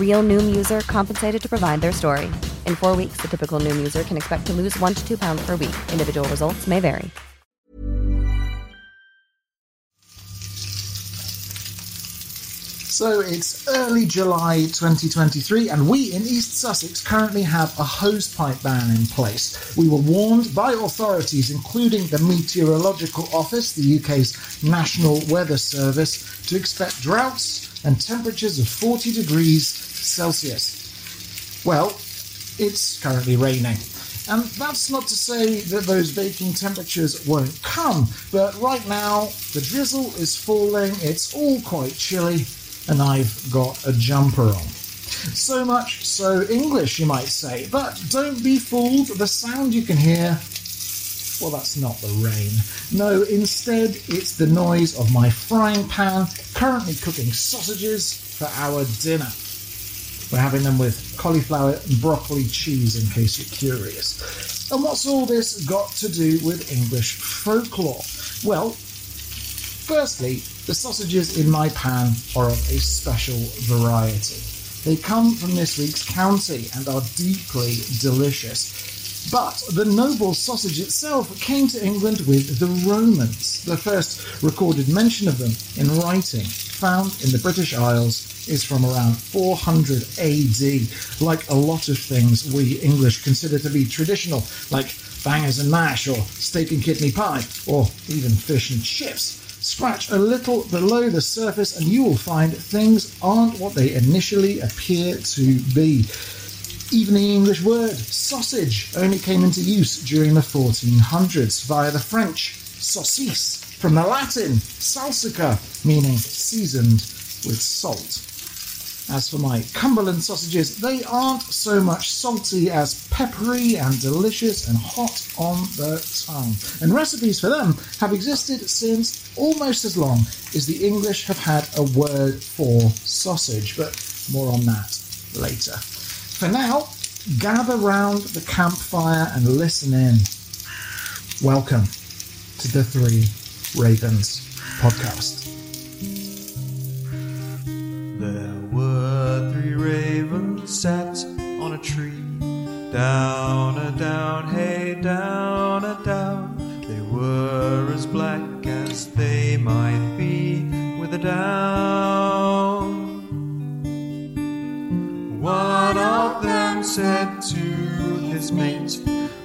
Real Noom user compensated to provide their story. In four weeks, the typical Noom user can expect to lose one to two pounds per week. Individual results may vary. So it's early July 2023, and we in East Sussex currently have a hosepipe ban in place. We were warned by authorities, including the Meteorological Office, the UK's National Weather Service, to expect droughts and temperatures of 40 degrees Celsius. Well, it's currently raining. And that's not to say that those baking temperatures won't come, but right now the drizzle is falling, it's all quite chilly, and I've got a jumper on. So much so English, you might say, but don't be fooled, the sound you can hear. Well, that's not the rain. No, instead, it's the noise of my frying pan currently cooking sausages for our dinner. We're having them with cauliflower and broccoli cheese, in case you're curious. And what's all this got to do with English folklore? Well, firstly, the sausages in my pan are of a special variety. They come from this week's county and are deeply delicious. But the noble sausage itself came to England with the Romans. The first recorded mention of them in writing, found in the British Isles, is from around 400 AD. Like a lot of things we English consider to be traditional, like bangers and mash, or steak and kidney pie, or even fish and chips. Scratch a little below the surface and you will find things aren't what they initially appear to be. Even the English word sausage only came into use during the 1400s via the French saucisse, from the Latin salsica, meaning seasoned with salt. As for my Cumberland sausages, they aren't so much salty as peppery and delicious and hot on the tongue. And recipes for them have existed since almost as long as the English have had a word for sausage, but more on that later. For now, gather round the campfire and listen in. Welcome to the Three Ravens podcast. Sat on a tree. Down a down, hey, down a down. They were as black as they might be with a down. One of them said to his mate,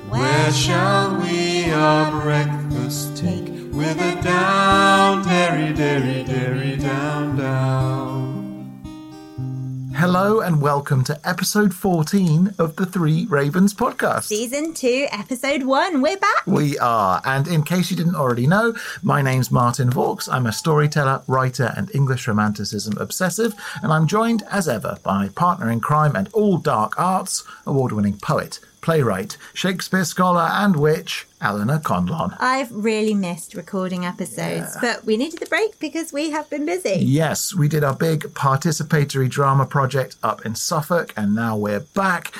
Where shall we our breakfast take? With a down, dairy, dairy, dairy, down, down. Hello and welcome to episode 14 of the Three Ravens podcast. Season 2, Episode 1. We're back. We are. And in case you didn't already know, my name's Martin Vaux. I'm a storyteller, writer, and English romanticism obsessive. And I'm joined, as ever, by partner in crime and all dark arts, award winning poet, playwright, Shakespeare scholar, and witch, Eleanor Conlon. I've really missed recording episodes, but we needed the break because we have been busy. Yes, we did our big participatory drama project up in Suffolk, and now we're back.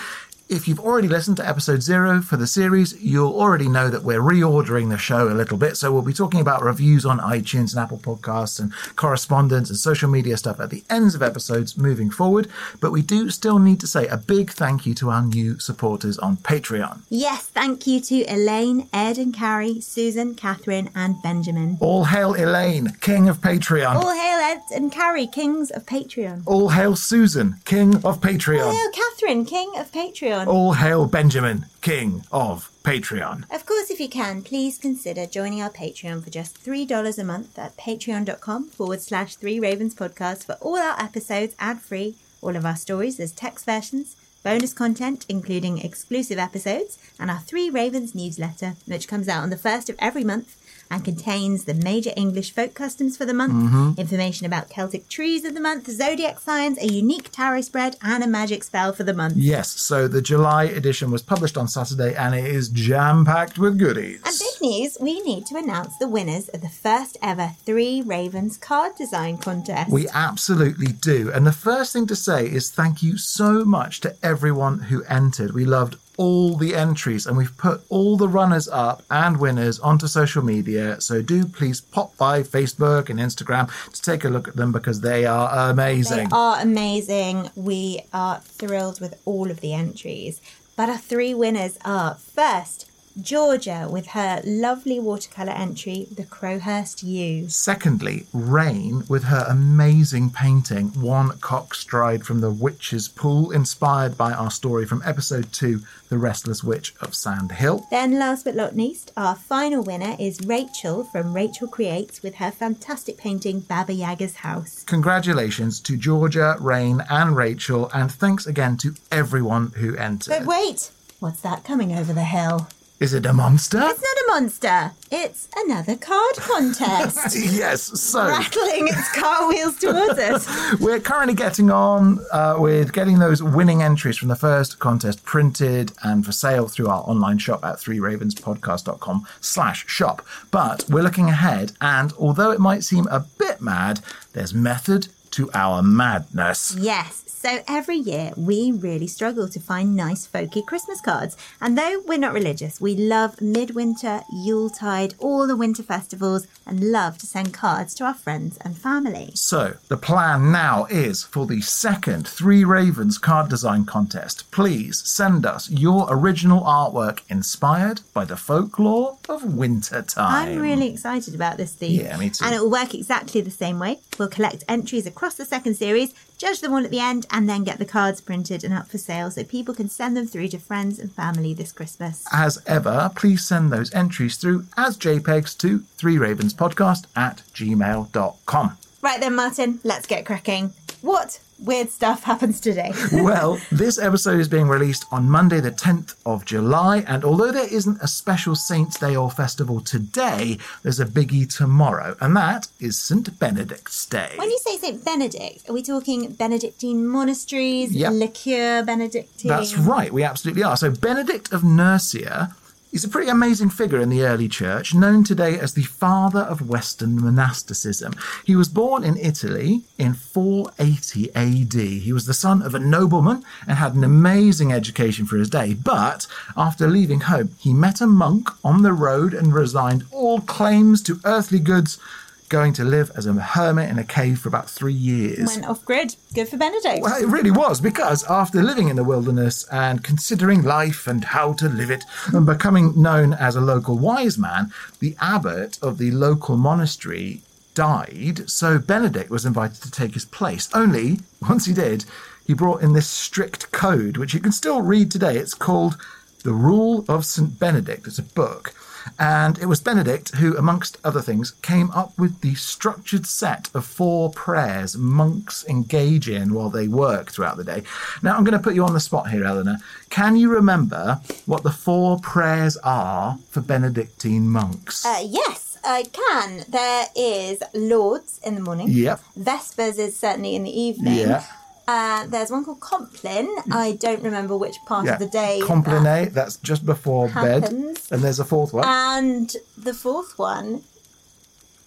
If you've already listened to episode zero for the series, you'll already know that we're reordering the show a little bit. So we'll be talking about reviews on iTunes and Apple Podcasts and correspondence and social media stuff at the ends of episodes moving forward. But we do still need to say a big thank you to our new supporters on Patreon. Yes, thank you to Elaine, Ed and Carrie, Susan, Catherine, and Benjamin. All hail Elaine, King of Patreon. All hail Ed and Carrie, kings of Patreon. All hail Susan, King of Patreon. All hail Catherine, king of Patreon. All hail Benjamin, King of Patreon. Of course, if you can, please consider joining our Patreon for just $3 a month at patreon.com forward slash three ravens podcast for all our episodes ad free, all of our stories as text versions, bonus content, including exclusive episodes, and our Three Ravens newsletter, which comes out on the first of every month and contains the major English folk customs for the month, mm-hmm. information about Celtic trees of the month, zodiac signs, a unique tarot spread, and a magic spell for the month. Yes, so the July edition was published on Saturday and it is jam packed with goodies. And big news, we need to announce the winners of the first ever Three Ravens card design contest. We absolutely do. And the first thing to say is thank you so much to everyone who entered. We loved all the entries and we've put all the runners up and winners onto social media. So do please pop by Facebook and Instagram to take a look at them because they are amazing. They are amazing. We are thrilled with all of the entries. But our three winners are first, Georgia with her lovely watercolour entry, The Crowhurst Yew. Secondly, Rain with her amazing painting, One Cock Stride from the Witch's Pool, inspired by our story from episode 2, The Restless Witch of Sand Hill. Then, last but not least, our final winner is Rachel from Rachel Creates with her fantastic painting, Baba Yaga's House. Congratulations to Georgia, Rain, and Rachel, and thanks again to everyone who entered. But wait, what's that coming over the hill? Is it a monster? It's not a monster. It's another card contest. yes, so Rattling its car wheels towards us. we're currently getting on uh, with getting those winning entries from the first contest printed and for sale through our online shop at threeravenspodcast.com slash shop. But we're looking ahead, and although it might seem a bit mad, there's method to our madness. Yes, so every year we really struggle to find nice folky Christmas cards. And though we're not religious, we love midwinter, Yuletide, all the winter festivals, and love to send cards to our friends and family. So, the plan now is for the second Three Ravens card design contest. Please send us your original artwork inspired by the folklore of wintertime. I'm really excited about this theme. Yeah, me too. And it will work exactly the same way. We'll collect entries across the second series, judge them all at the end, and then get the cards printed and up for sale so people can send them through to friends and family this Christmas. As ever, please send those entries through as JPEGs to Three Ravens Podcast at gmail.com. Right then, Martin, let's get cracking. What weird stuff happens today? well, this episode is being released on Monday, the 10th of July, and although there isn't a special Saints' Day or festival today, there's a biggie tomorrow, and that is St. Benedict's Day. When you say St. Benedict, are we talking Benedictine monasteries, Yep. liqueur Benedictine? That's right, we absolutely are. So, Benedict of Nursia is a pretty amazing figure in the early church, known today as the father of Western monasticism. He was born in Italy in 480 AD. He was the son of a nobleman and had an amazing education for his day. But after leaving home, he met a monk on the road and resigned all claims to earthly goods. Going to live as a hermit in a cave for about three years. Went off grid. Good for Benedict. Well, it really was because after living in the wilderness and considering life and how to live it and becoming known as a local wise man, the abbot of the local monastery died. So Benedict was invited to take his place. Only, once he did, he brought in this strict code, which you can still read today. It's called The Rule of St. Benedict. It's a book. And it was Benedict who, amongst other things, came up with the structured set of four prayers monks engage in while they work throughout the day. Now, I'm going to put you on the spot here, Eleanor. Can you remember what the four prayers are for Benedictine monks? Uh, yes, I can. There is Lauds in the morning. Yep. Vespers is certainly in the evening. Yeah. Uh, there's one called Compline. I don't remember which part Yeah. of the day. that- Compline, that's just before bed. happens. And there's a fourth one. And the fourth one.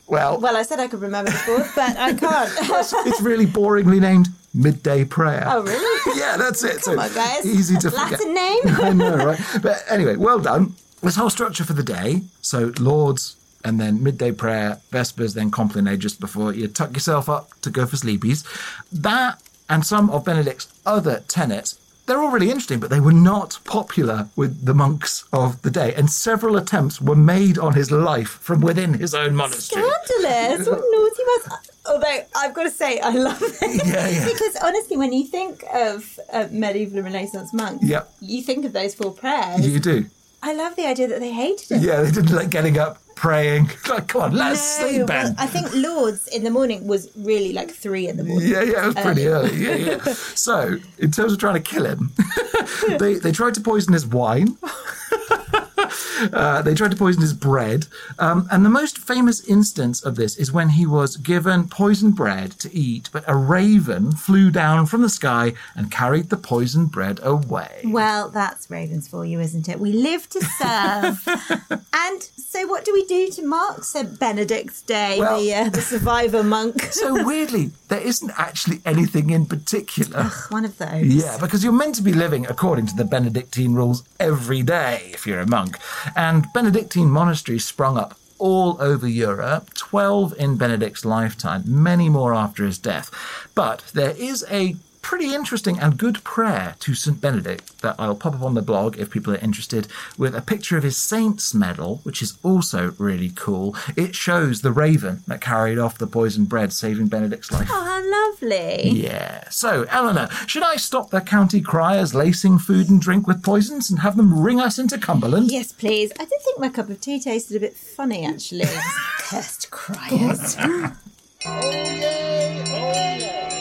well, Well, I said I could remember the fourth, but I can't. it's really boringly named midday prayer. Oh, really? yeah, that's it. Come on, guys. Easy to forget. Latin name. I know, right? But anyway, well done. This whole structure for the day. So, Lauds, and then midday prayer, Vespers, then Compline just before you tuck yourself up to go for sleepies. That and some of Benedict's other tenets. They're all really interesting, but they were not popular with the monks of the day. And several attempts were made on his life from within his own monastery. Scandalous. What naughty was. Although I've got to say, I love it. Yeah, yeah. because honestly, when you think of uh, medieval and Renaissance monks, Yep. you think of those four prayers. You do. I love the idea that they hated it. Yeah, they didn't like getting up, praying. Like, come on, let us No, sleep, Ben. well, I think Lauds in the morning was really like three in the morning. Yeah, yeah, it was pretty um, early. Yeah, yeah. So, in terms of trying to kill him, they they tried to poison his wine. Uh, they tried to poison his bread. Um, and the most famous instance of this is when he was given poisoned bread to eat, but a raven flew down from the sky and carried the poisoned bread away. Well, that's Ravens for you, isn't it? We live to serve. and so, what do we do to mark St. Benedict's Day, Well- the, uh, the survivor monk? So, weirdly, there isn't actually anything in particular. Ugh, One of those. Yeah, because you're meant to be living according to the Benedictine rules every day if you're a monk. And Benedictine monasteries sprung up all over Europe, 12 in Benedict's lifetime, many more after his death. But there is a pretty interesting and good prayer to St. Benedict that I'll pop up on the blog if people are interested, with a picture of his saint's medal, which is also really cool. It shows the raven that carried off the poisoned bread, saving Benedict's life. Oh, how lovely. Yeah. So, Eleanor, should I stop the county criers lacing food and drink with poisons and have them ring us into Cumberland? Yes, please. I did think my cup of tea tasted a bit funny, actually. Cursed criers.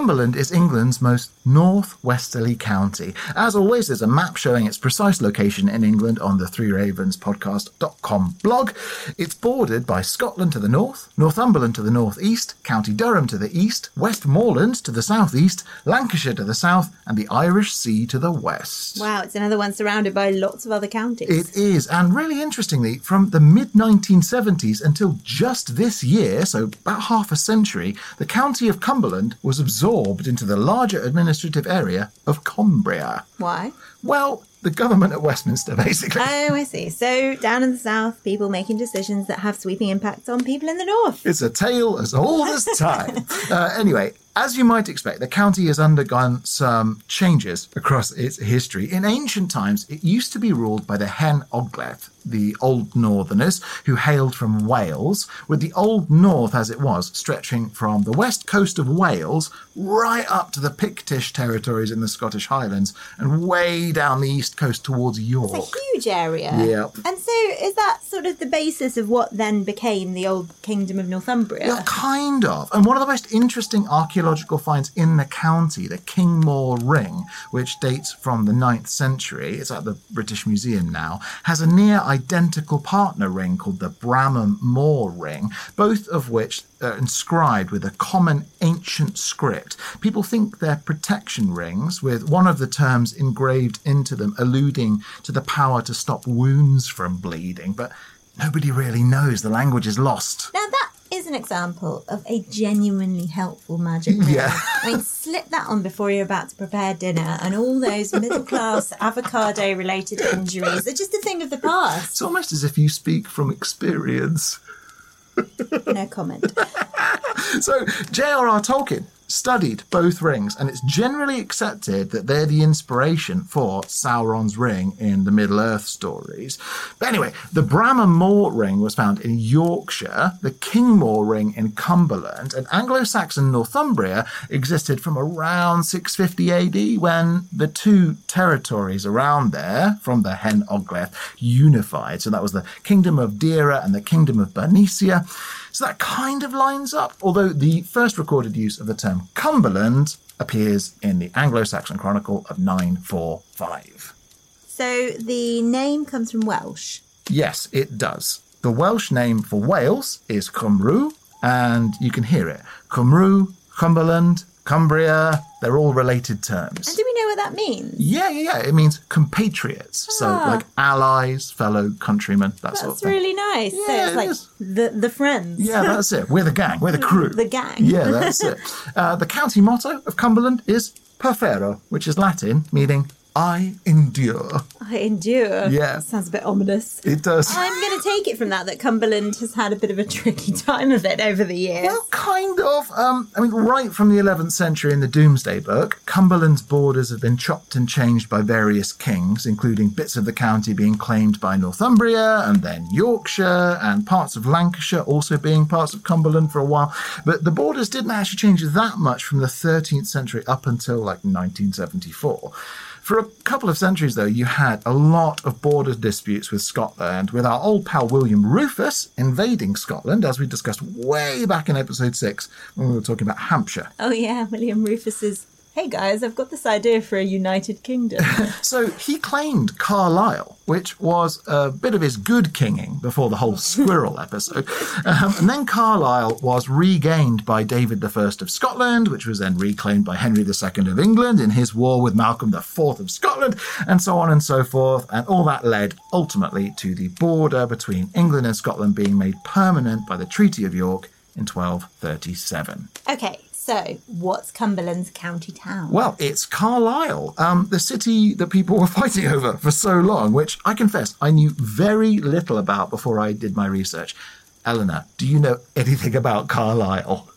Cumberland is England's most northwesterly county. As always, there's a map showing its precise location in England on the Three Ravens podcast.com blog. It's bordered by Scotland to the north, Northumberland to the northeast, County Durham to the east, Westmorland to the southeast, Lancashire to the south, and the Irish Sea to the west. wow, it's another one surrounded by lots of other counties. It is, and really interestingly, from the mid 1970s until just this year, so about half a century, the county of Cumberland was absorbed into the larger administrative area of Cumbria. Why? Well, the government at Westminster, basically. Oh, I see. So, down in the south, people making decisions that have sweeping impacts on people in the north. It's a tale as old as time. uh, anyway, as you might expect, the county has undergone some changes across its history. In ancient times, it used to be ruled by the Hen Ogledd, the Old Northerners, who hailed from Wales, with the Old North as it was stretching from the west coast of Wales right up to the Pictish territories in the Scottish Highlands and way down the east coast towards York. It's a huge area. Yep. And so, is that sort of the basis of what then became the old kingdom of Northumbria? Yeah, kind of. And one of the most interesting archaeological finds in the county, the Kingmoor Ring, which dates from the 9th century, it's at the British Museum now, has a near identical partner ring called the Bramham Moor Ring, both of which are inscribed with a common ancient script. People think they're protection rings, with one of the terms engraved into them alluding to the power to stop wounds from bleeding, but nobody really knows. The language is lost. Now that is an example of a genuinely helpful magic ring. Yeah. I mean, slip that on before you're about to prepare dinner, and all those middle class avocado related injuries are just a thing of the past. It's almost as if you speak from experience. No comment. So, J.R.R. Tolkien studied both rings, and it's generally accepted that they're the inspiration for Sauron's ring in the Middle Earth stories. But anyway, the Moor ring was found in Yorkshire, the Kingmoor ring in Cumberland, and Anglo Saxon Northumbria existed from around 650 AD when the two territories around there, from the Hen Ogledd, unified. So that was the Kingdom of Deira and the Kingdom of Bernicia. So that kind of lines up, although the first recorded use of the term Cumberland appears in the Anglo Saxon Chronicle of 945. So the name comes from Welsh. Yes, it does. The Welsh name for Wales is Cymru, and you can hear it Cymru, Cumberland, Cumbria, they're all related terms. And do we know what that means? Yeah, yeah, yeah. It means compatriots. So, Ah. like allies, fellow countrymen, that sort of thing. That's really nice. so Yeah, it's it like is. the the friends. Yeah, that's it. We're the gang. We're the crew. The gang. Yeah, that's it. Uh, the county motto of Cumberland is Perfero, which is Latin, meaning I endure. I endure. Yeah. Sounds a bit ominous. It does. I'm going to take it from that that Cumberland has had a bit of a tricky time of it over the years. Well, kind of. Um, I mean, right from the 11th century in the Domesday Book, Cumberland's borders have been chopped and changed by various kings, including bits of the county being claimed by Northumbria and then Yorkshire and parts of Lancashire also being parts of Cumberland for a while. But the borders didn't actually change that much from the 13th century up until like 1974. For a couple of centuries, though, you had a lot of border disputes with Scotland, with our old pal William Rufus invading Scotland, as we discussed way back in episode six when we were talking about Hampshire. oh yeah, William Rufus's. Hey guys, I've got this idea for a United Kingdom. So he claimed Carlisle, which was a bit of his good kinging before the whole squirrel episode. Um, and then Carlisle was regained by David I of Scotland, which was then reclaimed by Henry II of England in his war with Malcolm IV of Scotland, and so on and so forth. And all that led ultimately to the border between England and Scotland being made permanent by the Treaty of York in 1237. okay, so what's Cumberland's county town? Well, it's Carlisle, um, the city that people were fighting over for so long, which I confess I knew very little about before I did my research. Eleanor, do you know anything about Carlisle?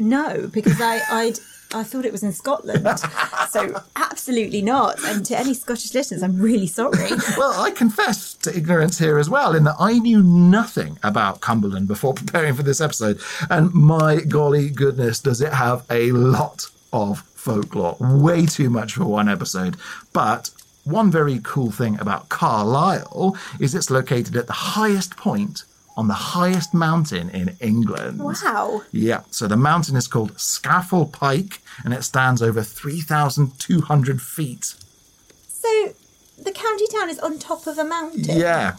No, because I I'd, I thought it was in Scotland. so absolutely not. And to any Scottish listeners, I'm really sorry. Well, I confess to ignorance here as well, in that I knew nothing about Cumberland before preparing for this episode. And my golly goodness, does it have a lot of folklore. Way too much for one episode. But one very cool thing about Carlisle is it's located at the highest point on the highest mountain in England. Wow. Yeah, so the mountain is called Scafell Pike and it stands over 3,200 feet. So the county town is on top of a mountain. Yeah,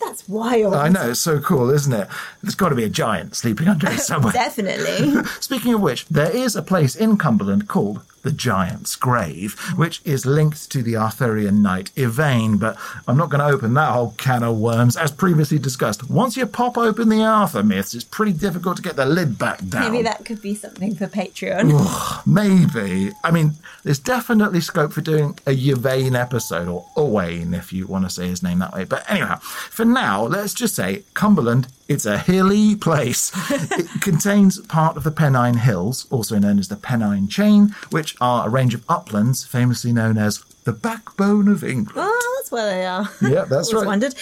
That's wild. I know, it's so cool, isn't it? There's got to be a giant sleeping under it somewhere. Definitely. Speaking of which, there is a place in Cumberland called the Giant's Grave, which is linked to the Arthurian knight Yvain, but I'm not going to open that whole can of worms. As previously discussed, once you pop open the Arthur myths, it's pretty difficult to get the lid back down. Maybe that could be something for Patreon. Maybe. I mean, there's definitely scope for doing a Yvain episode, or Owain, if you want to say his name that way. But anyhow, for now, let's just say Cumberland, it's a hilly place. it contains part of the Pennine Hills, also known as the Pennine Chain, which are a range of uplands famously known as the backbone of England. Oh, that's where they are. Yeah, that's right. wondered.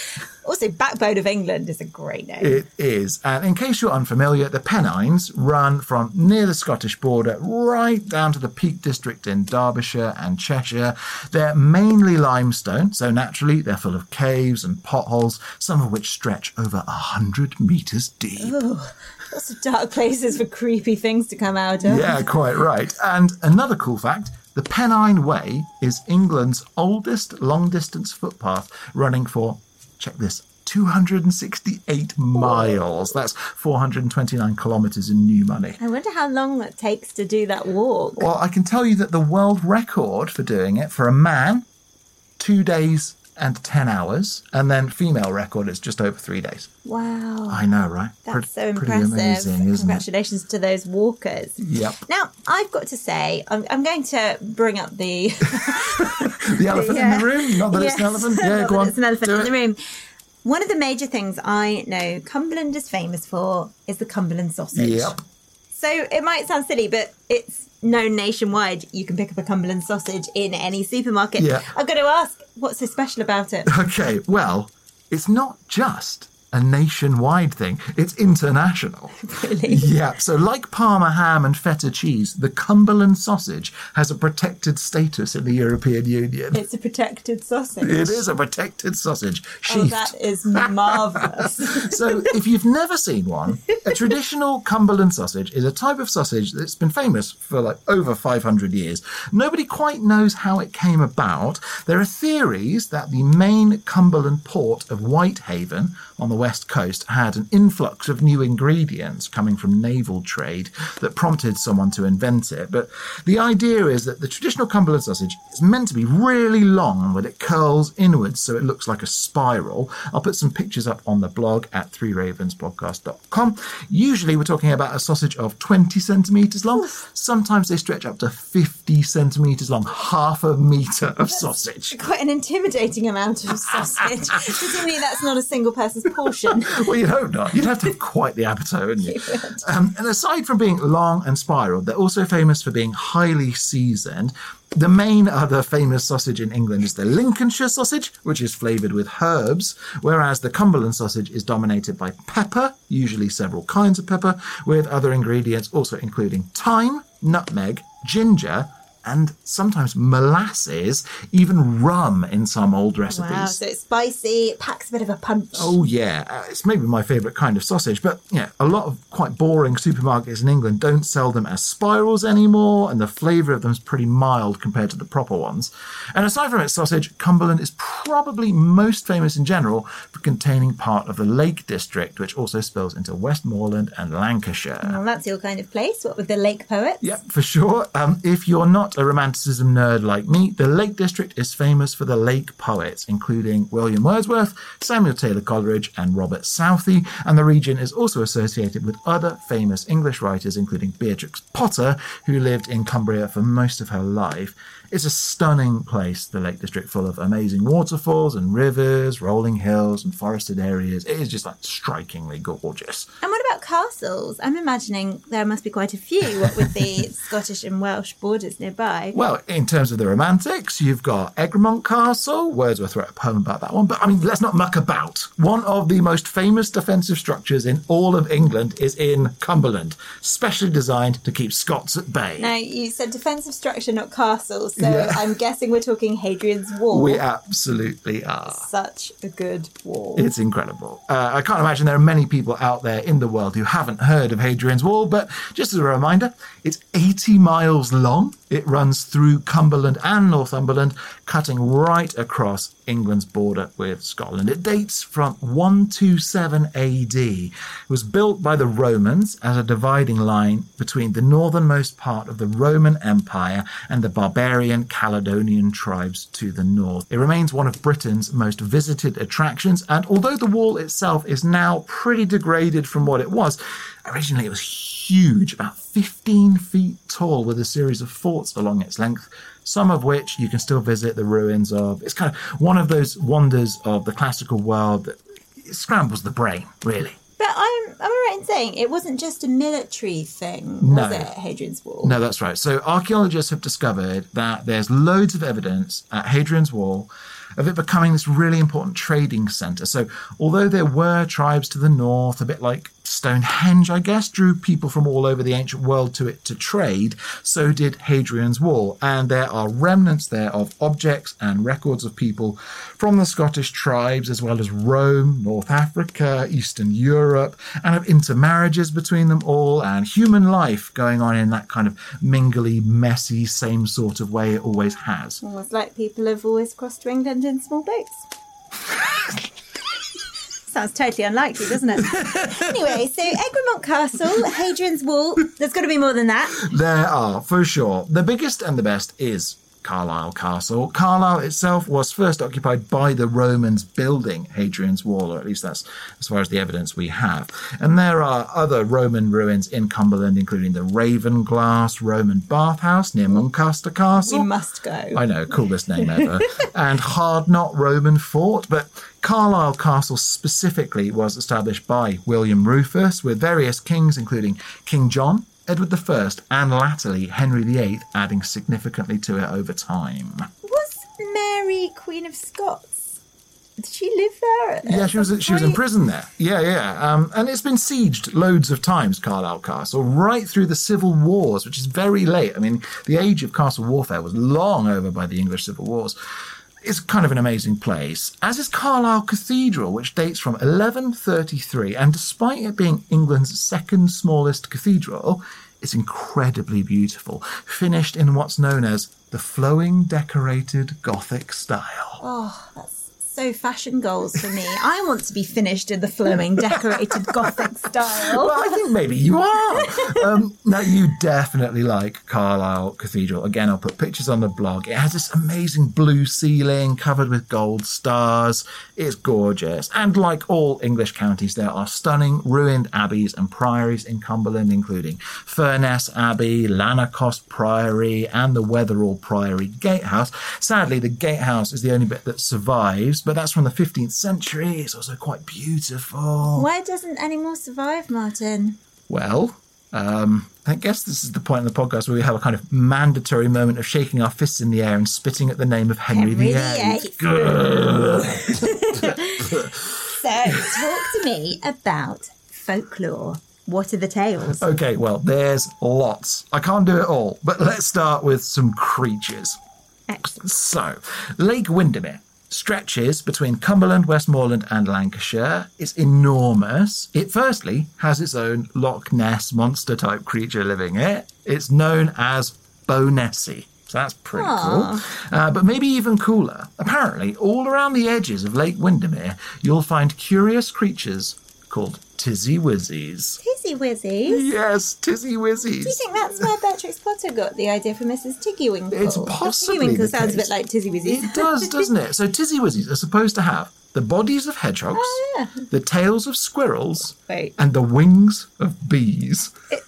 Also, Backbone of England is a great name. It is. And in case you're unfamiliar, the Pennines run from near the Scottish border right down to the Peak District in Derbyshire and Cheshire. They're mainly limestone, so naturally they're full of caves and potholes, some of which stretch over a hundred metres deep. Lots of dark places for creepy things to come out of. Yeah, quite right. And another cool fact the Pennine Way is England's oldest long distance footpath, running for, check this, 268 miles. That's 429 kilometres in new money. I wonder how long it takes to do that walk. Well, I can tell you that the world record for doing it for a man, two days and 10 hours, and then female record is just over three days. Wow. I know, right? That's Pre- so impressive. amazing, isn't it? Congratulations to those walkers. Yep. Now, I've got to say, I'm, I'm going to bring up the. The elephant in the room? Not that it's an elephant? Yeah, not go on. It's an elephant do in it. the room. One of the major things I know Cumberland is famous for is the Cumberland sausage. Yep. So it might sound silly, but it's known nationwide. You can pick up a Cumberland sausage in any supermarket. Yeah. I've got to ask, what's so special about it? Okay, well, it's not just a nationwide thing, it's international. Really? Yeah, so like Parma ham and feta cheese, the Cumberland sausage has a protected status in the European Union. It's a protected sausage. It is a protected sausage, Oh, that is marvellous. So, if you've never seen one, a traditional Cumberland sausage is a type of sausage that's been famous for like over 500 years. Nobody quite knows how it came about. There are theories that the main Cumberland port of Whitehaven on the west coast had an influx of new ingredients coming from naval trade that prompted someone to invent it. But the idea is that the traditional Cumberland sausage is meant to be really long, but it curls inwards so it looks like a spiral. I'll put some pictures up on the blog at three threeravenspodcast.com. Usually we're talking about a sausage of 20 centimetres long. Sometimes they stretch up to 50 centimetres long, half a metre of sausage. Quite an intimidating amount of sausage. Presumably that's not a single person's portion. well, you'd hope not. You'd have to have quite the appetite, wouldn't you? Um, and aside from being long and spiral, they're also famous for being highly seasoned. The main other famous sausage in England is the Lincolnshire sausage, which is flavoured with herbs, whereas the Cumberland sausage is dominated by pepper, usually several kinds of pepper, with other ingredients also including thyme, nutmeg, ginger, and sometimes molasses, even rum in some old recipes. Wow, so it's spicy, it packs a bit of a punch. Oh yeah, uh, it's maybe my favourite kind of sausage. But yeah, a lot of quite boring supermarkets in England don't sell them as spirals anymore, and the flavour of them is pretty mild compared to the proper ones. And aside from its sausage, Cumberland is probably most famous in general for containing part of the Lake District, which also spills into Westmorland and Lancashire. Well, that's your kind of place. What with the lake poets? Yeah, for sure. Um, if you're not a romanticism nerd like me, the Lake District is famous for the lake poets, including William Wordsworth, Samuel Taylor Coleridge, and Robert Southey. And the region is also associated with other famous English writers, including Beatrix Potter, who lived in Cumbria for most of her life. It's a stunning place, the Lake District, full of amazing waterfalls and rivers, rolling hills, and forested areas. It is just like strikingly gorgeous. And what about castles? I'm imagining there must be quite a few, what with the Scottish and Welsh borders nearby. Well, in terms of the romantics, you've got Egremont Castle. Wordsworth wrote a poem about that one. But I mean, let's not muck about. One of the most famous defensive structures in all of England is in Cumberland, specially designed to keep Scots at bay. Now, you said defensive structure, not castles, so Yeah. I'm guessing we're talking Hadrian's Wall. We absolutely are. Such a good wall. It's incredible. Uh, I can't imagine there are many people out there in the world who haven't heard of Hadrian's Wall, but just as a reminder, it's 80 miles long. It runs through Cumberland and Northumberland, cutting right across England's border with Scotland. It dates from 127 AD. It was built by the Romans as a dividing line between the northernmost part of the Roman Empire and the barbarian Caledonian tribes to the north. It remains one of Britain's most visited attractions, and although the wall itself is now pretty degraded from what it was, originally it was huge, about 15 feet tall, with a series of forts along its length, some of which you can still visit the ruins of. It's kind of one of those wonders of the classical world that scrambles the brain, really. But I'm, am I right in saying it wasn't just a military thing, No. was it, Hadrian's Wall? No, that's right. So archaeologists have discovered that there's loads of evidence at Hadrian's Wall of it becoming this really important trading centre. So although there were tribes to the north, a bit like Stonehenge, I guess, drew people from all over the ancient world to it to trade, so did Hadrian's Wall. And there are remnants there of objects and records of people from the Scottish tribes, as well as Rome, North Africa, Eastern Europe, and of intermarriages between them all, and human life going on in that kind of mingly, messy, same sort of way it always has. Almost like people have always crossed to England in small boats. Sounds totally unlikely, doesn't it? anyway, so Egremont Castle, Hadrian's Wall. There's got to be more than that. There are, for sure. The biggest and the best is Carlisle Castle. Carlisle itself was first occupied by the Romans building Hadrian's Wall, or at least that's as far as the evidence we have. And there are other Roman ruins in Cumberland, including the Ravenglass Roman bathhouse near Muncaster Castle. We must go. I know, coolest name ever. and Hardknott Roman Fort, but Carlisle Castle specifically was established by William Rufus, with various kings, including King John, Edward I, and latterly Henry VIII, adding significantly to it over time. Was Mary Queen of Scots? Did she live there? Yeah, she was she was in prison there. Yeah, yeah, um, and it's been sieged loads of times, Carlisle Castle, right through the civil wars, which is very late. I mean, the age of castle warfare was long over by the English civil wars. It's kind of an amazing place, as is Carlisle Cathedral, which dates from 1133, and despite it being England's second smallest cathedral, it's incredibly beautiful, finished in what's known as the flowing decorated Gothic style. Oh, that's fashion goals for me. I want to be finished in the flowing, decorated Gothic style. Well, I think maybe you are. um, now, you definitely like Carlisle Cathedral. Again, I'll put pictures on the blog. It has this amazing blue ceiling covered with gold stars. It's gorgeous. And like all English counties, there are stunning ruined abbeys and priories in Cumberland, including Furness Abbey, Lanercost Priory, and the Wetheral Priory Gatehouse. Sadly, the gatehouse is the only bit that survives, but that's from the 15th century. It's also quite beautiful. Why doesn't any more survive, Martin? Well, um, I guess this is the point in the podcast where we have a kind of mandatory moment of shaking our fists in the air and spitting at the name of Henry, Henry VIII. So, talk to me about folklore. What are the tales? Okay, well, there's lots. I can't do it all, but let's start with some creatures. Excellent. So, Lake Windermere stretches between Cumberland, Westmorland, and Lancashire. It's enormous. It firstly has its own Loch Ness monster type creature living it. It's known as Bownessie. So that's pretty cool. Uh, but maybe even cooler. Apparently, all around the edges of Lake Windermere, you'll find curious creatures called Tizzy Wizzies. Tizzy Wizzies. Yes, Tizzy Wizzies. Do you think that's where Beatrix Potter got the idea for Mrs. Tiggy Winkle? It's Tiggy possibly Winkle sounds a bit like Tizzy Wizzies. It does, doesn't it? So Tizzy Wizzies are supposed to have the bodies of hedgehogs, Oh, yeah. the tails of squirrels, Wait. and the wings of bees. It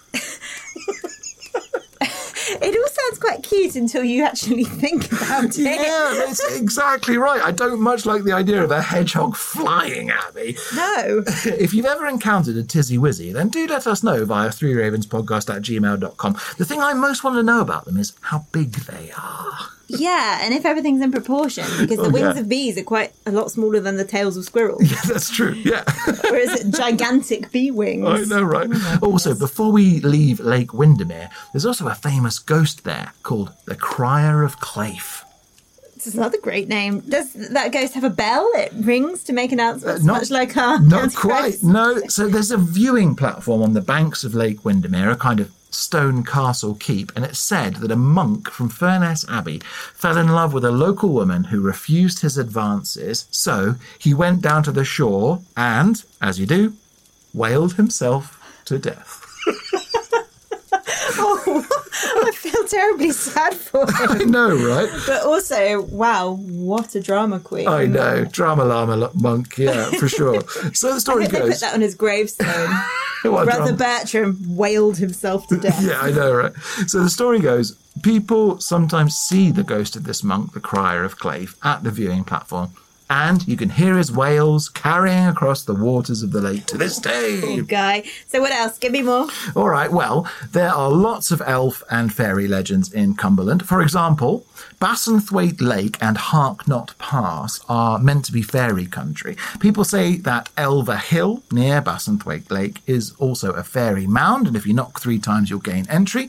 all sounds quite cute until you actually think about it. Yeah, that's exactly right. I don't much like the idea of a hedgehog flying at me. No. If you've ever encountered a Tizzy Wizzy, then do let us know via three ravenspodcast at gmail.com. The thing I most want to know about them is how big they are. Yeah, and if everything's in proportion, because the Oh, wings yeah. of bees are quite a lot smaller than the tails of squirrels. Yeah, that's true. Yeah. or is it gigantic bee wings? I know, right? also, before we leave Lake Windermere, there's also a famous ghost there called the Crier of Claife. It's another great name. Does that ghost have a bell? It rings to make announcements, Uh, not- much like our Not quite. No. So there's a viewing platform on the banks of Lake Windermere, a kind of stone castle keep, and it said that a monk from Furness Abbey fell in love with a local woman who refused his advances. So he went down to the shore and, as you do, wailed himself to death. Oh, I feel terribly sad for him. I know, right? But also, wow, what a drama queen. I know. Drama llama monk, yeah, for sure. So the story hope they put goes. that on his gravestone. Brother Bertram wailed himself to death. Yeah, I know, right? So the story goes people sometimes see the ghost of this monk, the crier of Clave, at the viewing platform, and you can hear his wails carrying across the waters of the lake to this day. Guy. So what else? Give me more. All right, well, there are lots of elf and fairy legends in Cumberland. For example, Bassenthwaite Lake and Hardknott Pass are meant to be fairy country. People say that Elver Hill near Bassenthwaite Lake is also a fairy mound, and if you knock three times, you'll gain entry.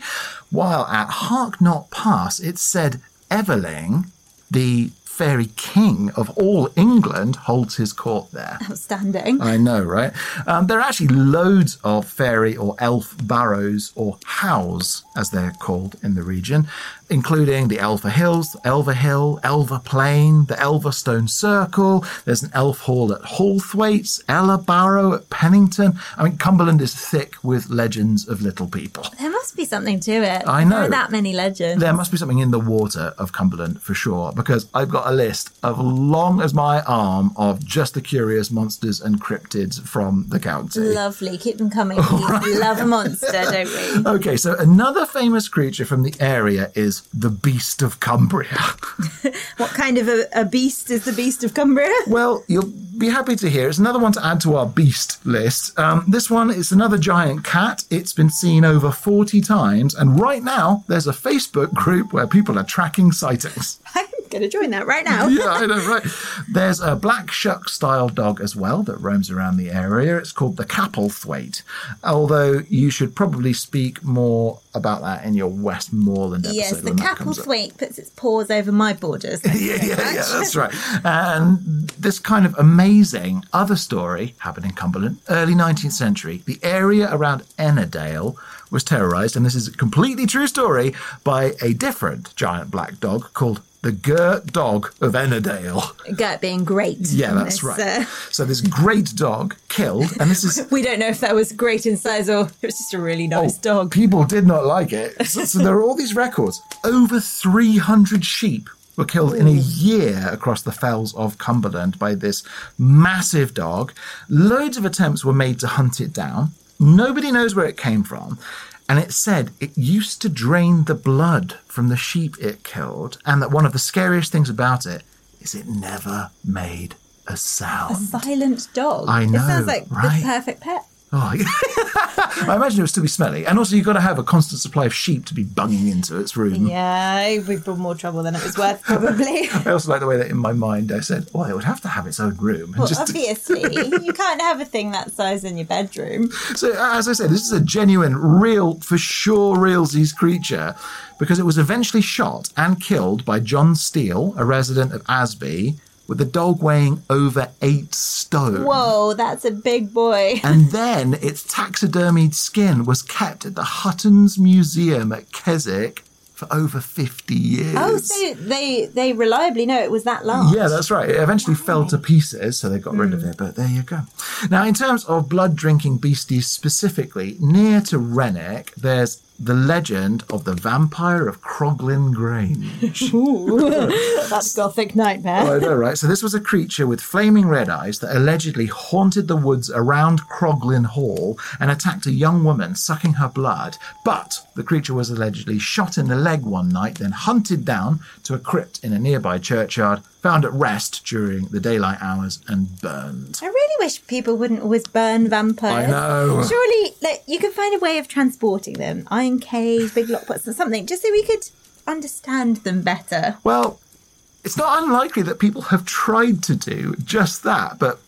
While at Hardknott Pass, it's said Eveling, the fairy king of all England, holds his court there. Outstanding. I know, right? Um, there are actually loads of fairy or elf barrows, or hows, as they're called in the region, including the Elver Hills, Elver Hill, Elver Plain, the Elverstone Circle. There's an elf hall at Hallthwaite, Ella Barrow at Pennington. I mean, Cumberland is thick with legends of little people. There must be something to it. I know. are that many legends. There must be something in the water of Cumberland for sure, because I've got a list of long as my arm of just the curious monsters and cryptids from the county. Lovely. Keep them coming. We love a monster, don't we? Okay, so another famous creature from the area is the Beast of Cumbria. What kind of a, a beast is the beast of Cumbria? well, you'll be happy to hear. It's another one to add to our beast list. Um, this one is another giant cat. It's been seen over 40 times, and right now there's a Facebook group where people are tracking sightings. Going to join that right now. yeah, I know, right. There's a black shuck style dog as well that roams around the area. It's called the Capelthwaite, although you should probably speak more about that in your Westmorland episode. Yes, the. Capelthwaite puts its paws over my borders. Yeah, yeah, much. yeah, that's right. And this kind of amazing other story happened in Cumberland, early 19th century. The area around Ennerdale was terrorized, and this is a completely true story, by a different giant black dog called the Gert Dog of Ennerdale. Gert being great. Yeah, that's this, right. uh, So this great dog killed, and this is we don't know if that was great in size or it was just a really nice Oh, dog. People did not like it. So, so there are all these records. Over 300 sheep were killed in a year across the fells of Cumberland by this massive dog. Loads of attempts were made to hunt it down. Nobody knows where it came from. And it said it used to drain the blood from the sheep it killed, and that one of the scariest things about it is it never made a sound. A silent dog. I know. It sounds like right? the perfect pet. Oh, I imagine it would still be smelly. And also, you've got to have a constant supply of sheep to be bunging into its room. Yeah, we've brought more trouble than it was worth, probably. I also like the way that in my mind I said, well, it would have to have its own room. And well, just obviously, you can't have a thing that size in your bedroom. So, uh, as I said, this is a genuine, real, for sure, realsies creature because it was eventually shot and killed by John Steele, a resident of Asby, with the dog weighing over eight stone. Whoa, that's a big boy. And then its taxidermied skin was kept at the Huttons Museum at Keswick for over 50 years. Oh, so they they reliably know it was that large. Yeah, that's right. It eventually fell to pieces, so they got rid of Hmm. it, but there you go. Now, in terms of blood drinking beasties specifically, near to Renwick, there's the legend of the vampire of Croglin Grange. Ooh, That's gothic nightmare. Oh, I know, right? So this was a creature with flaming red eyes that allegedly haunted the woods around Croglin Hall and attacked a young woman, sucking her blood. But the creature was allegedly shot in the leg one night, then hunted down to a crypt in a nearby churchyard, found at rest during the daylight hours, and burned. I really wish people wouldn't always burn vampires. I know. Surely, like, you can find a way of transporting them, iron cage, big lockpots, or something, just so we could understand them better. Well, it's not unlikely that people have tried to do just that, but.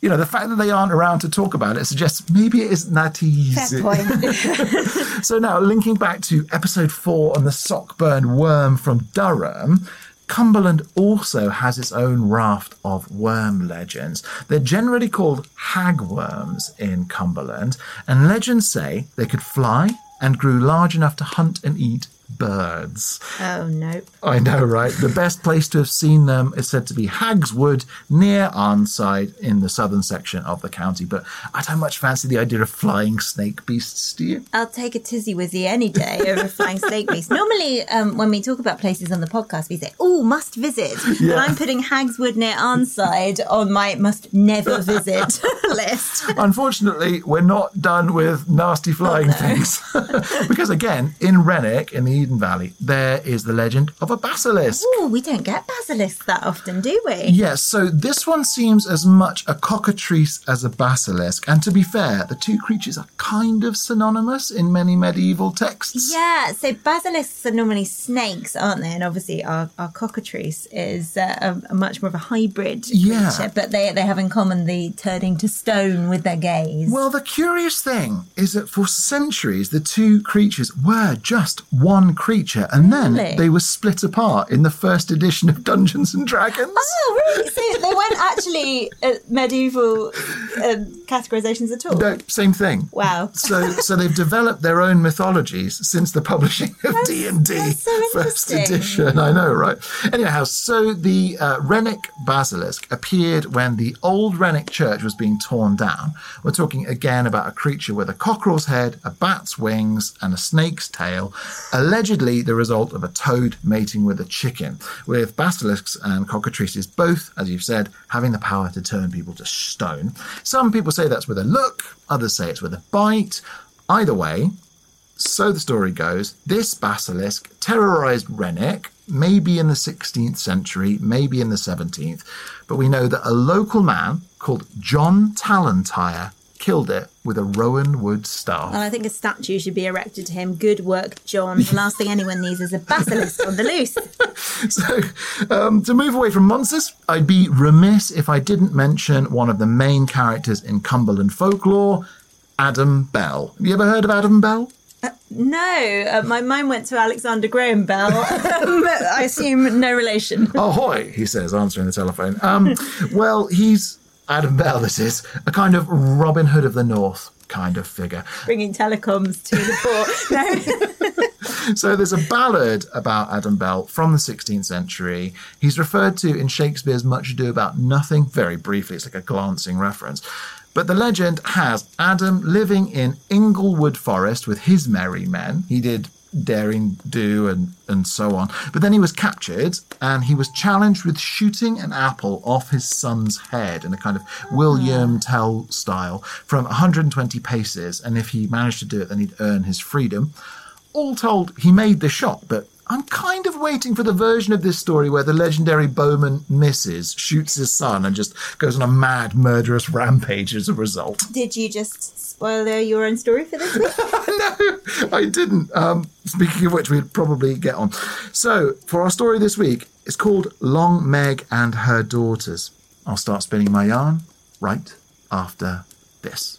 You know, the fact that they aren't around to talk about it suggests maybe it isn't that easy. So now, linking back to episode four on the sockburn worm from Durham, Cumberland also has its own raft of worm legends. They're generally called hagworms in Cumberland, and legends say they could fly and grew large enough to hunt and eat birds. oh no. I know, right? The best place to have seen them is said to be Hag's Wood near Arnside in the southern section of the county. But I don't much fancy the idea of flying snake beasts, do you? I'll take a tizzy wizzy any day over a flying snake beast. Normally, um, when we talk about places on the podcast, we say, oh, must visit. Yeah. And I'm putting Hagswood near Arnside on my must never visit list. Unfortunately, we're not done with nasty flying things. because again, in Renwick, in the Valley, there is the legend of a basilisk. Oh, we don't get basilisks that often, do we? Yes, so this one seems as much a cockatrice as a basilisk. And to be fair, the two creatures are kind of synonymous in many medieval texts. Yeah, so basilisks are normally snakes, aren't they? And obviously, our, our cockatrice is uh, a, a much more of a hybrid creature, Yeah. but they, they have in common the turning to stone with their gaze. Well, the curious thing is that for centuries, the two creatures were just one creature, and then Really? they were split apart in the first edition of Dungeons and Dragons. Oh, really? So they weren't actually uh, medieval um, categorizations at all? No, same thing. Wow. So, so they've developed their own mythologies since the publishing of D and D first edition. I know, right? Anyhow, so the uh, Renwick basilisk appeared when the old Renwick church was being torn down. We're talking again about a creature with a cockerel's head, a bat's wings, and a snake's tail, allegedly the result of a toad mating with a chicken. With basilisks and cockatrices both, as you've said, having the power to turn people to stone. Some people say that's with a look, others say it's with a bite. Either way, so the story goes, this basilisk terrorized Renwick, maybe in the 16th century, maybe in the 17th, but we know that a local man called John Talentire killed it with a rowan wood staff. And I think a statue should be erected to him. Good work, John. The last thing anyone needs is a basilisk on the loose. So, um, to move away from monsters, I'd be remiss if I didn't mention one of the main characters in Cumberland folklore, Adam Bell. Have you ever heard of Adam Bell? No, uh, my mind went to Alexander Graham Bell. Um, I assume no relation. Ahoy, he says, answering the telephone. Um, well, he's Adam Bell, this is, a kind of Robin Hood of the North kind of figure. Bringing telecoms to the fore. No. So there's a ballad about Adam Bell from the 16th century. He's referred to in Shakespeare's Much Ado About Nothing very briefly. It's like a glancing reference. But the legend has Adam living in Inglewood Forest with his merry men. He did daring do and, and so on. But then he was captured and he was challenged with shooting an apple off his son's head in a kind of William hmm. Tell style from 120 paces. And if he managed to do it, then he'd earn his freedom. All told, he made the shot, but I'm kind of waiting for the version of this story where the legendary bowman misses, shoots his son, and just goes on a mad, murderous rampage as a result. Did you just spoil your own story for this week? no, I didn't. Um, speaking of which, we'd probably get on. So, for our story this week, it's called Long Meg and Her Daughters. I'll start spinning my yarn right after this.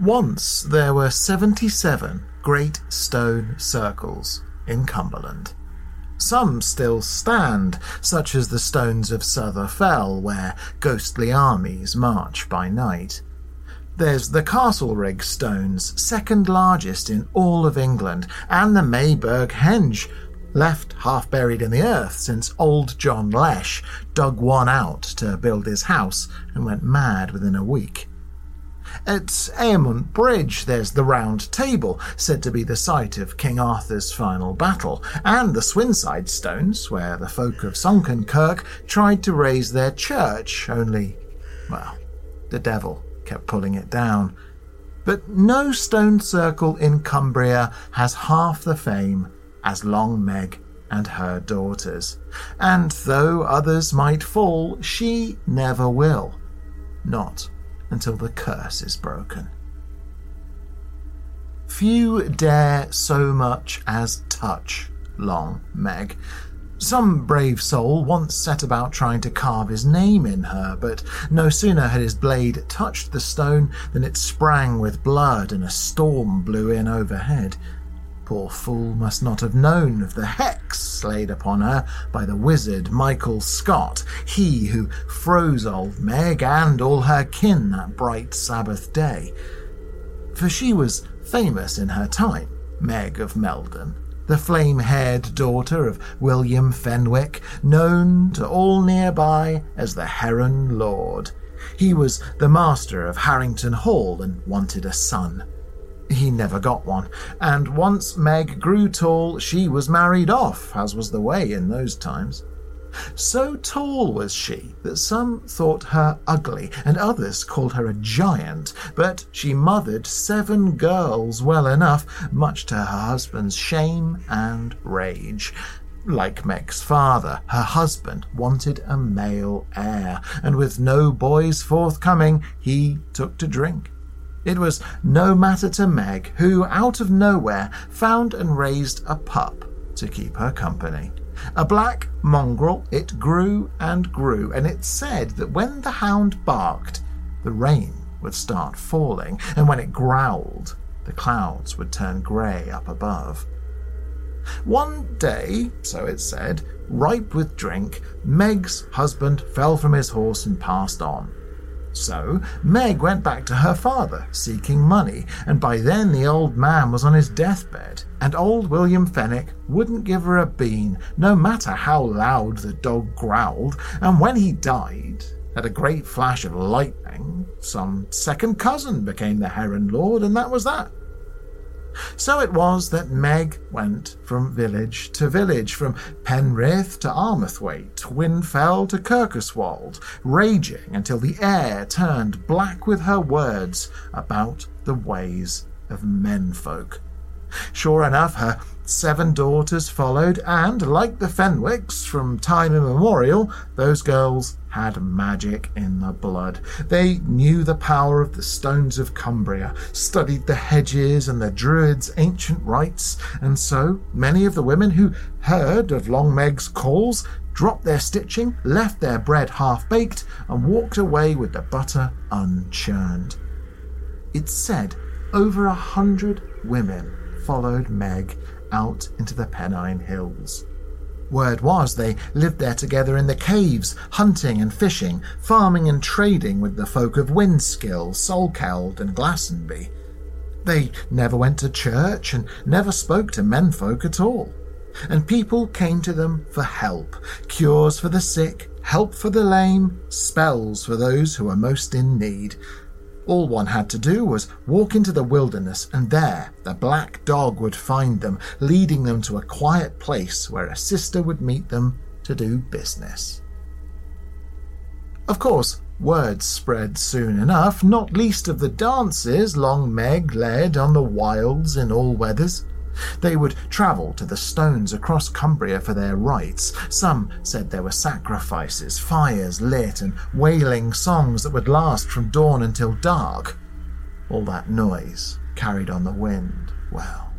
Once there were 77 great stone circles in Cumberland. Some still stand, such as the stones of Souther Fell, where ghostly armies march by night. There's the Castlerigg stones, second largest in all of England, and the Mayburgh Henge, left half buried in the earth since old John Lesh dug one out to build his house and went mad within a week. At Eamont Bridge, there's the Round Table, said to be the site of King Arthur's final battle, and the Swinside Stones, where the folk of Sunken Kirk tried to raise their church, only, well, the devil kept pulling it down. But no stone circle in Cumbria has half the fame as Long Meg and her daughters. And though others might fall, she never will. Not until the curse is broken. Few dare so much as touch Long Meg. Some brave soul once set about trying to carve his name in her, but no sooner had his blade touched the stone than it sprang with blood and a storm blew in overhead. Poor fool must not have known of the hex laid upon her by the wizard Michael Scott, he who froze old Meg and all her kin that bright Sabbath day. For she was famous in her time, Meg of Meldon, the flame haired daughter of William Fenwick, known to all nearby as the Heron Lord. He was the master of Harrington Hall and wanted a son. He never got one, and once Meg grew tall, she was married off, as was the way in those times. So tall was she that some thought her ugly, and others called her a giant, but she mothered seven girls well enough, much to her husband's shame and rage. Like Meg's father, her husband wanted a male heir, and with no boys forthcoming, he took to drink. It was no matter to Meg, who, out of nowhere, found and raised a pup to keep her company. A black mongrel, it grew and grew, and it said that when the hound barked, the rain would start falling, and when it growled, the clouds would turn grey up above. One day, so it said, ripe with drink, Meg's husband fell from his horse and passed on. So Meg went back to her father, seeking money, and by then the old man was on his deathbed, and old William Fenwick wouldn't give her a bean, no matter how loud the dog growled, and when he died, at a great flash of lightning, some second cousin became the Heron Lord, and that was that. So it was that Meg went from village to village, from Penrith to Armathwaite, Winfell to Kirkoswald, raging until the air turned black with her words about the ways of menfolk. Sure enough, her seven daughters followed, and, like the Fenwicks from time immemorial, those girls had magic in the blood. They knew the power of the stones of Cumbria, studied the hedges and the druids' ancient rites, and so many of the women who heard of Long Meg's calls dropped their stitching, left their bread half baked, and walked away with the butter unchurned. It's said over a hundred women followed Meg out into the Pennine Hills. Word was they lived there together in the caves, hunting and fishing, farming and trading with the folk of Winskill, Salkeld, and Glassonby. They never went to church and never spoke to menfolk at all. And people came to them for help cures for the sick, help for the lame, spells for those who are most in need. All one had to do was walk into the wilderness, and there the black dog would find them, leading them to a quiet place where a sister would meet them to do business. Of course, word spread soon enough, not least of the dances Long Meg led on the wilds in all weathers. They would travel to the stones across Cumbria for their rites. Some said there were sacrifices, fires lit, and wailing songs that would last from dawn until dark. All that noise carried on the wind. Well,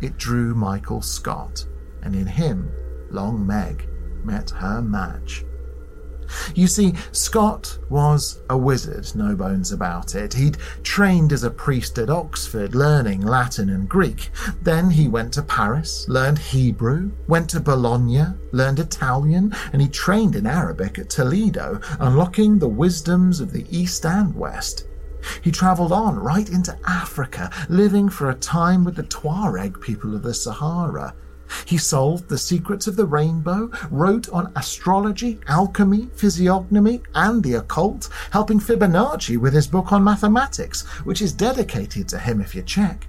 it drew Michael Scott, and in him, Long Meg met her match. You see, Scott was a wizard, no bones about it. He'd trained as a priest at Oxford, learning Latin and Greek. Then he went to Paris, learned Hebrew, went to Bologna, learned Italian, and he trained in Arabic at Toledo, unlocking the wisdoms of the East and West. He travelled on right into Africa, living for a time with the Tuareg people of the Sahara. He solved the secrets of the rainbow, wrote on astrology, alchemy, physiognomy, and the occult, helping Fibonacci with his book on mathematics, which is dedicated to him if you check.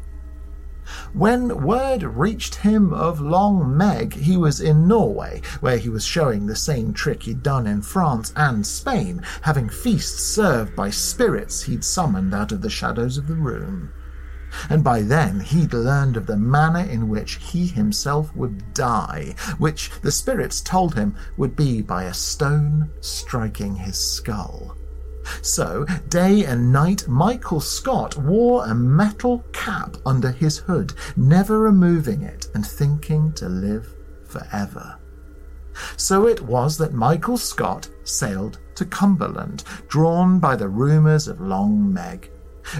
When word reached him of Long Meg, he was in Norway, where he was showing the same trick he'd done in France and Spain, having feasts served by spirits he'd summoned out of the shadows of the room and by then he'd learned of the manner in which he himself would die, which the spirits told him would be by a stone striking his skull. So, day and night, Michael Scott wore a metal cap under his hood, never removing it and thinking to live forever. So it was that Michael Scott sailed to Cumberland, drawn by the rumours of Long Meg.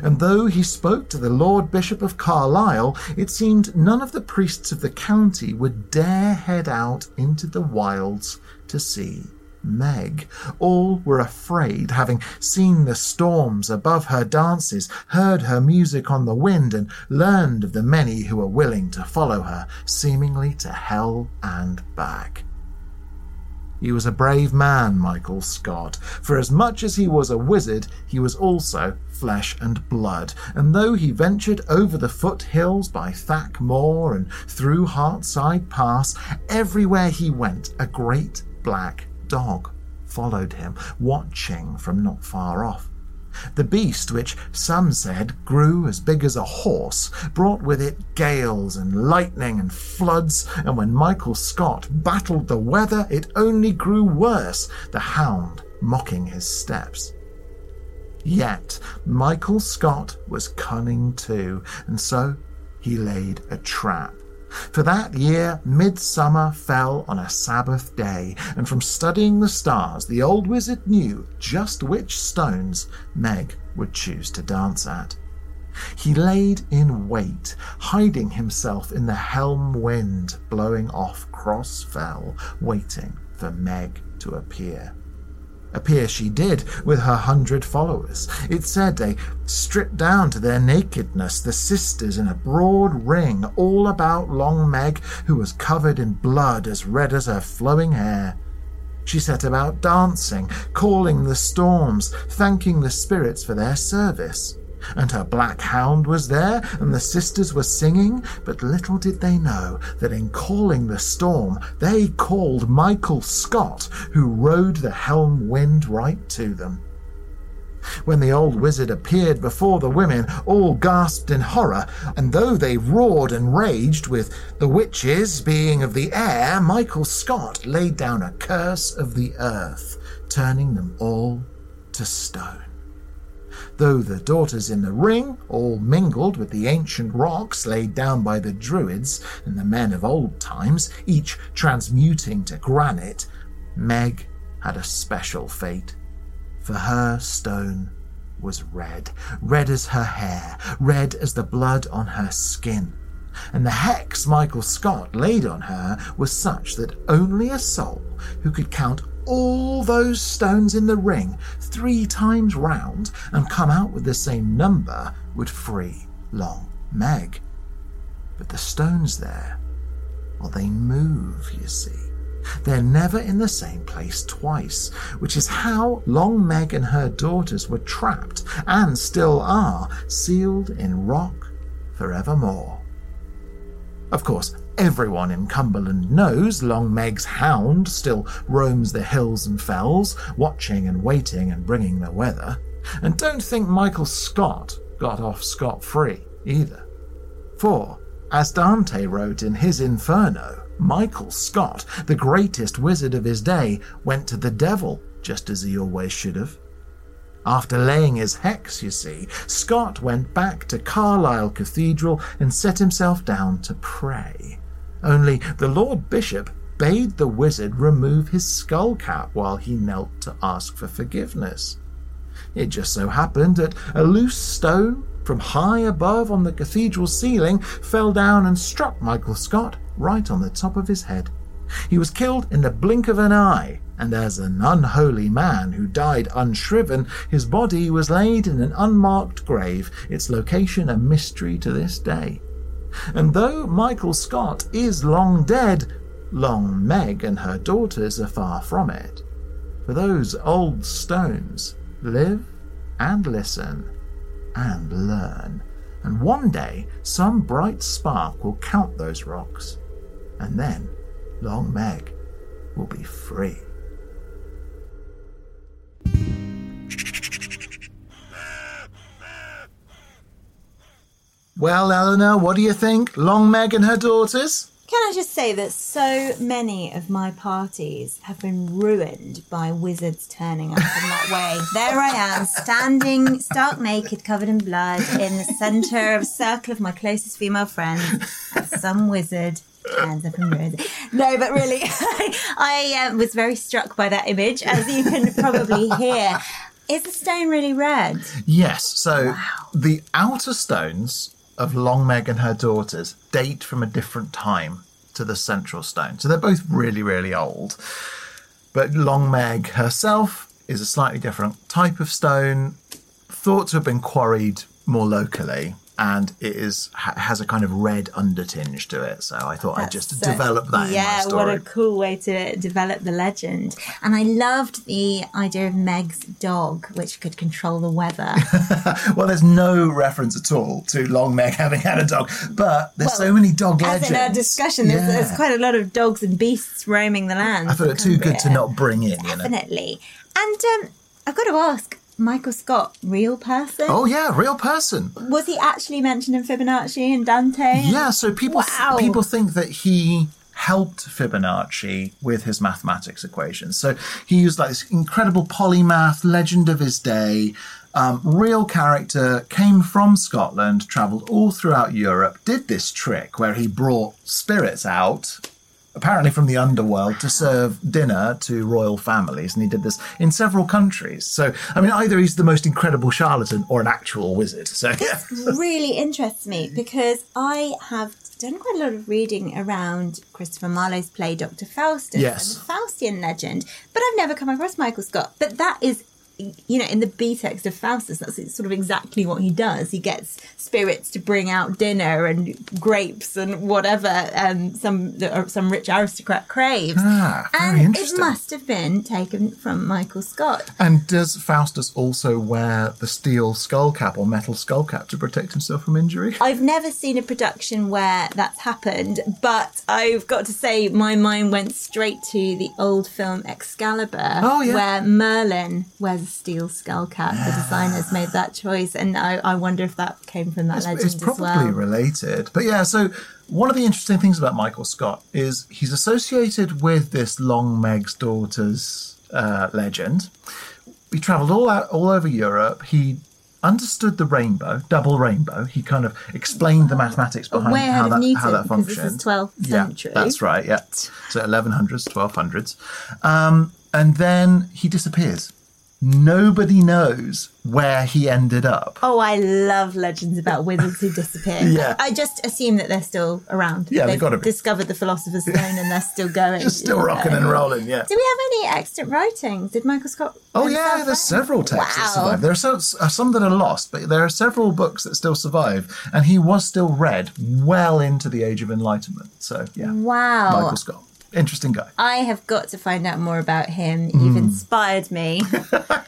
And though he spoke to the Lord Bishop of Carlisle, it seemed none of the priests of the county would dare head out into the wilds to see Meg. All were afraid, having seen the storms above her dances, heard her music on the wind, and learned of the many who were willing to follow her, seemingly to hell and back. He was a brave man, Michael Scott, for as much as he was a wizard, he was also flesh and blood, and though he ventured over the foothills by Thack Moor and through Hartside Pass, everywhere he went a great black dog followed him, watching from not far off. The beast, which some said grew as big as a horse, brought with it gales and lightning and floods, and when Michael Scott battled the weather, it only grew worse, the hound mocking his steps. Yet Michael Scott was cunning too, and so he laid a trap. For that year, midsummer fell on a Sabbath day, and from studying the stars, the old wizard knew just which stones Meg would choose to dance at. He laid in wait, hiding himself in the helm wind blowing off Cross Fell, waiting for Meg to appear. Appear she did with her hundred followers. It said they stripped down to their nakedness, the sisters in a broad ring all about Long Meg, who was covered in blood as red as her flowing hair. She set about dancing, calling the storms, thanking the spirits for their service. And her black hound was there, and the sisters were singing, but little did they know that in calling the storm, they called Michael Scott, who rode the helm wind right to them. When the old wizard appeared before the women, all gasped in horror, and though they roared and raged with the witches being of the air, Michael Scott laid down a curse of the earth, turning them all to stone. Though the daughters in the ring all mingled with the ancient rocks laid down by the Druids and the men of old times, each transmuting to granite, Meg had a special fate. For her stone was red, red as her hair, red as the blood on her skin. And the hex Michael Scott laid on her was such that only a soul who could count all those stones in the ring three times round and come out with the same number would free Long Meg. But the stones there, well, they move, you see. They're never in the same place twice, which is how Long Meg and her daughters were trapped and still are, sealed in rock forevermore. Of course, everyone in Cumberland knows Long Meg's hound still roams the hills and fells, watching and waiting and bringing the weather. And don't think Michael Scott got off scot free either. For, as Dante wrote in his Inferno, Michael Scott, the greatest wizard of his day, went to the devil, just as he always should have. After laying his hex, you see, Scott went back to Carlisle Cathedral and set himself down to pray. Only the Lord Bishop bade the wizard remove his skull cap while he knelt to ask for forgiveness. It just so happened that a loose stone from high above on the cathedral ceiling fell down and struck Michael Scott right on the top of his head. He was killed in the blink of an eye, and as an unholy man who died unshriven, his body was laid in an unmarked grave, its location a mystery to this day. And though Michael Scott is long dead, Long Meg and her daughters are far from it. For those old stones live and listen and learn. And one day, some bright spark will count those rocks, and then Long Meg will be free. Well, Eleanor, what do you think? Long Meg and her daughters? Can I just say that so many of my parties have been ruined by wizards turning up in that way? There I am, standing stark naked, covered in blood, in the centre of a circle of my closest female friends. Some wizard turns up and ruins. No, but really, I uh, was very struck by that image, as you can probably hear. Is the stone really red? Yes. So the outer stones of Long Meg and her daughters date from a different time to the central stone. So they're both really, really old. But Long Meg herself is a slightly different type of stone, thought to have been quarried more locally. And it is ha- has a kind of red undertinge to it, so I thought I'd just So- develop that Yeah, what a cool way to develop the legend. And I loved the idea of Meg's dog, which could control the weather. Well, there's no reference at all to Long Meg having had a dog, but there's so many dog As legends. in our discussion, there's, Yeah. there's quite a lot of dogs and beasts roaming the land. I thought it too good to not bring in, you know. Definitely. And um, I've got to ask, Michael Scott, real person? Oh yeah, real person. Was he actually mentioned in Fibonacci and Dante? Yeah, so people Wow. people think that he helped Fibonacci with his mathematics equations. So he used like this incredible polymath, legend of his day, um, real character, came from Scotland, travelled all throughout Europe, did this trick where he brought spirits out apparently from the underworld to serve dinner to royal families, and he did this in several countries. So, I mean, either he's the most incredible charlatan or an actual wizard. So, yeah. really interests me because I have done quite a lot of reading around Christopher Marlowe's play Dr. Faustus Yes. and the Faustian legend, but I've never come across Michael Scott. But that is, you know, in the B text of Faustus, that's sort of exactly what he does. He gets spirits to bring out dinner and grapes and whatever um, some uh, some rich aristocrat craves. Ah, very and it must have been taken from Michael Scott. And does Faustus also wear the steel skull cap or metal skull cap to protect himself from injury? I've never seen a production where that's happened, but I've got to say my mind went straight to the old film Excalibur, Oh, yeah. where Merlin wears steel skull cap. The designers made that choice, and I, I wonder if that came from that It's, legend it's as probably well. related. But yeah, so one of the interesting things about Michael Scott is he's associated with this Long Meg's daughters uh, legend. He travelled all out, all over Europe. He understood the rainbow, double rainbow. He kind of explained the mathematics behind Way how that, Newton, how that because this functioned. is 12th yeah, that's right. Yeah, so 1100s, 1200s, um, and then he disappears. Nobody knows where he ended up. Oh, I love legends about wizards who disappear. Yeah. I just assume that they're still around. Yeah, they've They've gotta be. discovered the Philosopher's Stone and they're still going. Just still rocking and rolling. Yeah. Do we have any extant writings? Did Michael Scott? Oh yeah, there's write? several texts that survive. There are so, uh, some that are lost, but there are several books that still survive, and he was still read well into the Age of Enlightenment. So yeah, Wow. Michael Scott, interesting guy. I have got to find out more about him. You've hmm. inspired me.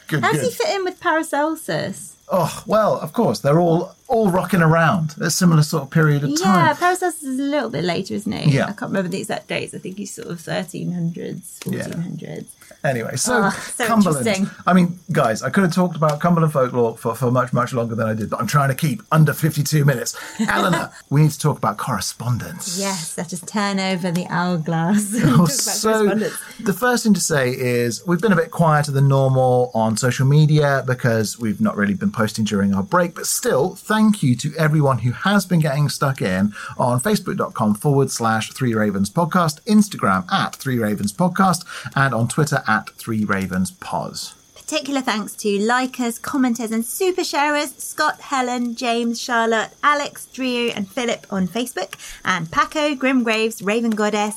Good, How does he fit in with Paracelsus? Oh well, of course they're all all rocking around a similar sort of period of Yeah, time. Yeah, Paracelsus is a little bit later, isn't he? Yeah. I can't remember the exact dates. I think he's sort of 1300s, 1400s. Anyway, so, Oh, so Cumberland. I mean, guys, I could have talked about Cumberland folklore for, for much, much longer than I did, but I'm trying to keep under 52 minutes. Eleanor, we need to talk about correspondence. Yes, let us turn over the hourglass. Oh, so correspondence. the first thing to say is we've been a bit quieter than normal on social media because we've not really been posting during our break. But still, thank you to everyone who has been getting stuck in on facebook.com forward slash Three Ravens Podcast, Instagram at Three Ravens Podcast, and on Twitter at Three Ravens Pos. Particular thanks to likers, commenters, and super sharers Scott, Helen, James, Charlotte, Alex, Drew, and Philip on Facebook, and Paco, Grimgraves, Raven Goddess,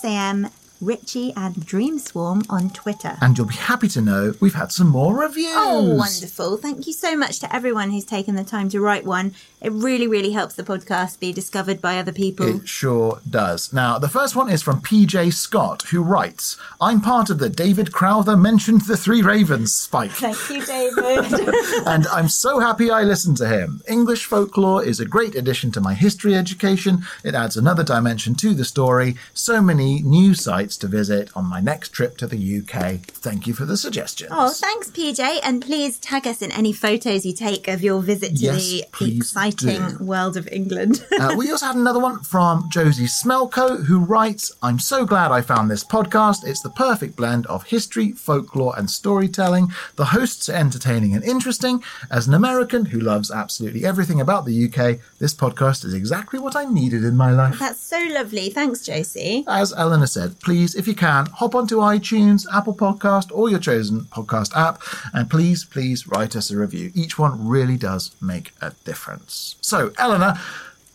SAM, Richie, and Dream Swarm on Twitter. And you'll be happy to know we've had some more reviews. Oh, wonderful. Thank you so much to everyone who's taken the time to write one. It really, really helps the podcast be discovered by other people. It sure does. Now, the first one is from PJ Scott, who writes I'm part of the David Crowther mentioned the Three Ravens spike. Thank you, David. and I'm so happy I listened to him. English folklore is a great addition to my history education. It adds another dimension to the story. So many new sites to visit on my next trip to the UK. Thank you for the suggestions. Oh, thanks, PJ. And please tag us in any photos you take of your visit to Yes, the exciting do. world of England. Uh, we also had another one from Josie Smelko, who writes I'm so glad I found this podcast. It's the perfect blend of history, folklore, and storytelling. The hosts are entertaining and interesting. As an American who loves absolutely everything about the UK, this podcast is exactly what I needed in my life. That's so lovely. Thanks, Josie. As Eleanor said, please, if you can, hop onto iTunes, Apple Podcast, or your chosen podcast app, and please, please write us a review. Each one really does make a difference. So, Eleanor,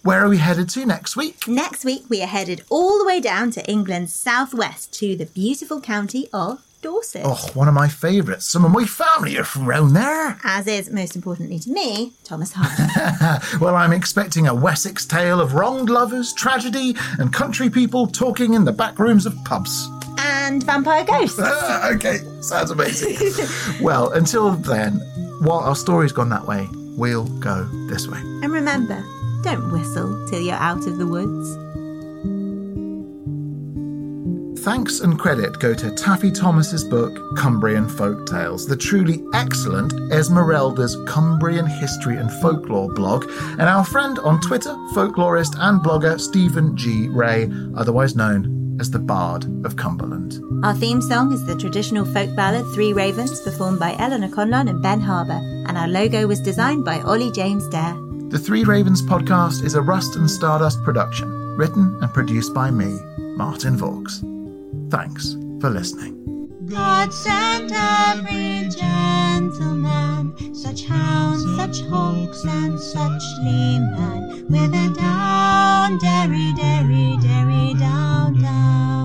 where are we headed to next week? Next week, we are headed all the way down to England's southwest to the beautiful county of Dorset. Oh, one of my favourites. Some of my family are from round there. As is, most importantly to me, Thomas Hardy. Well, I'm expecting a Wessex tale of wronged lovers, tragedy, and country people talking in the back rooms of pubs. and vampire ghosts. Ah, okay, sounds amazing. well, until then, while our story's gone that way, we'll go this way. And remember, don't whistle till you're out of the woods. Thanks and credit go to Taffy Thomas's book, Cumbrian Folk Tales, the truly excellent Esmeralda's Cumbrian History and Folklore blog, and our friend on Twitter, folklorist and blogger Stephen G. Ray, otherwise known as the Bard of Cumberland. Our theme song is the traditional folk ballad Three Ravens, performed by Eleanor Conlon and Ben Harbour, and our logo was designed by Ollie James Dare. The Three Ravens podcast is a Rust and Stardust production, written and produced by me, Martin Vaux. Thanks for listening. God every gentleman, such hounds, such hawks, and such leman, with a down, derry, derry, derry, down.